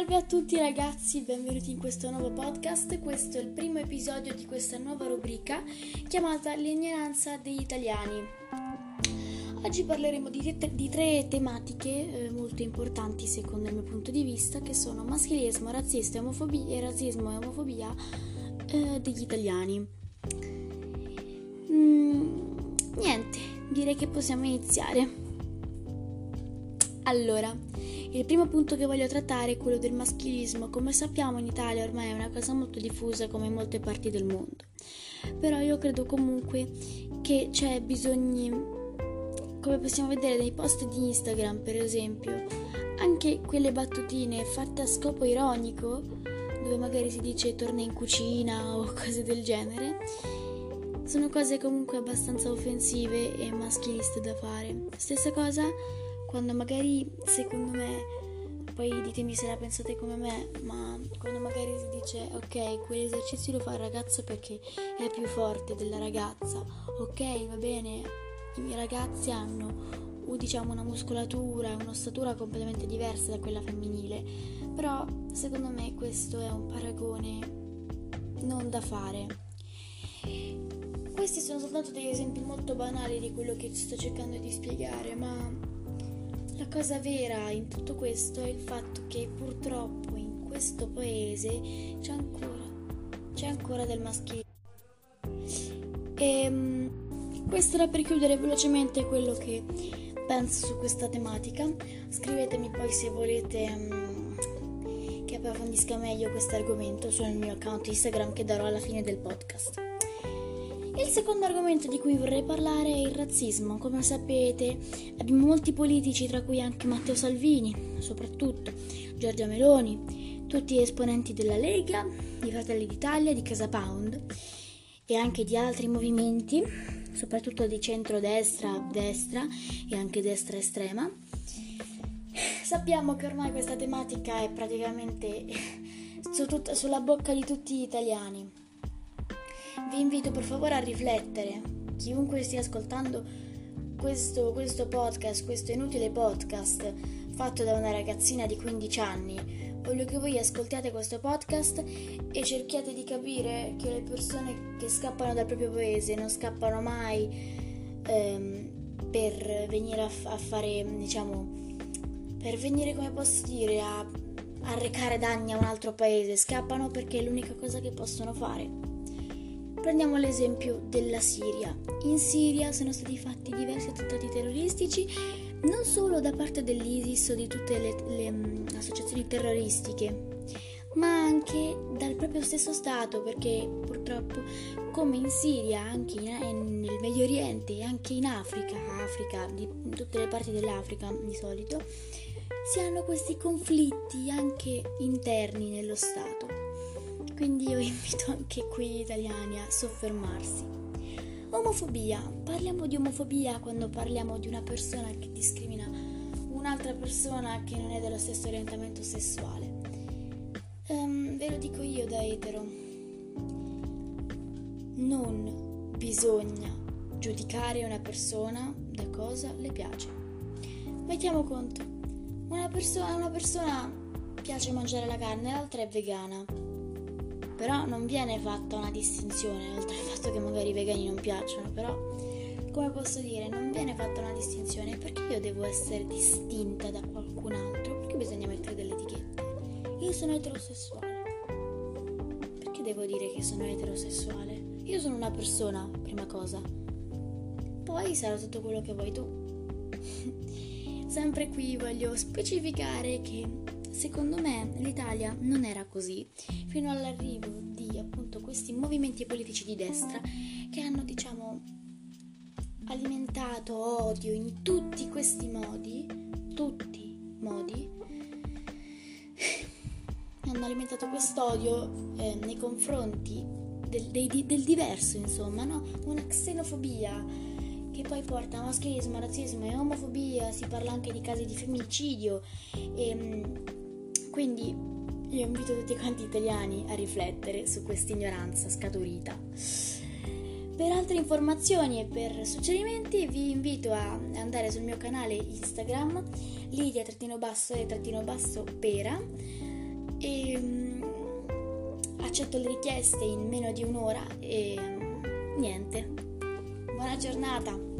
Salve a tutti ragazzi, benvenuti in questo nuovo podcast. Questo è il primo episodio di questa nuova rubrica chiamata L'ignoranza degli italiani. Oggi parleremo di, te- di tre tematiche eh, molto importanti secondo il mio punto di vista che sono maschilismo, razzismo e omofobia, e razzismo e omofobia eh, degli italiani. Mm, niente, direi che possiamo iniziare. Allora, il primo punto che voglio trattare è quello del maschilismo. Come sappiamo in Italia ormai è una cosa molto diffusa come in molte parti del mondo. Però io credo comunque che c'è bisogno, come possiamo vedere nei post di Instagram per esempio, anche quelle battutine fatte a scopo ironico, dove magari si dice torna in cucina o cose del genere, sono cose comunque abbastanza offensive e maschiliste da fare. Stessa cosa quando magari secondo me, poi ditemi se la pensate come me, ma quando magari si dice ok, quell'esercizio lo fa il ragazzo perché è più forte della ragazza, ok, va bene, i ragazzi hanno diciamo una muscolatura, un'ossatura completamente diversa da quella femminile, però secondo me questo è un paragone non da fare. Questi sono soltanto degli esempi molto banali di quello che sto cercando di spiegare, ma cosa vera in tutto questo è il fatto che purtroppo in questo paese c'è ancora, c'è ancora del maschile. E ehm, questo era per chiudere velocemente quello che penso su questa tematica. Scrivetemi poi se volete um, che approfondisca meglio questo argomento sul mio account Instagram che darò alla fine del podcast. Il secondo argomento di cui vorrei parlare è il razzismo. Come sapete, abbiamo molti politici, tra cui anche Matteo Salvini, soprattutto Giorgia Meloni, tutti esponenti della Lega, di Fratelli d'Italia, di Casa Pound e anche di altri movimenti, soprattutto di centrodestra, destra e anche destra estrema. Sappiamo che ormai questa tematica è praticamente su tutta, sulla bocca di tutti gli italiani vi invito per favore a riflettere, chiunque stia ascoltando questo, questo podcast, questo inutile podcast fatto da una ragazzina di 15 anni, voglio che voi ascoltiate questo podcast e cerchiate di capire che le persone che scappano dal proprio paese non scappano mai ehm, per venire a, f- a, fare, diciamo, per venire, come posso dire, a arrecare danni a un altro paese, scappano perché è l'unica cosa che possono fare. Prendiamo l'esempio della Siria. In Siria sono stati fatti diversi attentati terroristici, non solo da parte dell'ISIS o di tutte le, le um, associazioni terroristiche, ma anche dal proprio stesso Stato, perché purtroppo come in Siria, anche in, nel Medio Oriente e anche in Africa, Africa, di, in tutte le parti dell'Africa di solito, si hanno questi conflitti anche interni nello Stato. Quindi io invito anche qui gli italiani a soffermarsi. Omofobia. Parliamo di omofobia quando parliamo di una persona che discrimina un'altra persona che non è dello stesso orientamento sessuale. Um, ve lo dico io da etero. Non bisogna giudicare una persona da cosa le piace. Mettiamo conto, una persona, una persona piace mangiare la carne, l'altra è vegana però non viene fatta una distinzione, oltre al fatto che magari i vegani non piacciono, però come posso dire, non viene fatta una distinzione perché io devo essere distinta da qualcun altro, perché bisogna mettere delle etichette. Io sono eterosessuale. Perché devo dire che sono eterosessuale? Io sono una persona, prima cosa. Poi sarà tutto quello che vuoi tu. Sempre qui voglio specificare che Secondo me l'Italia non era così fino all'arrivo di appunto questi movimenti politici di destra che hanno diciamo alimentato odio in tutti questi modi, tutti modi, hanno alimentato quest'odio eh, nei confronti del, dei, del diverso, insomma, no? una xenofobia che poi porta a maschilismo, razzismo e omofobia, si parla anche di casi di femminicidio e ehm, quindi io invito tutti quanti italiani a riflettere su questa ignoranza scaturita. Per altre informazioni e per suggerimenti vi invito a andare sul mio canale Instagram lidia-basso e-pera e um, accetto le richieste in meno di un'ora e niente. Buona giornata!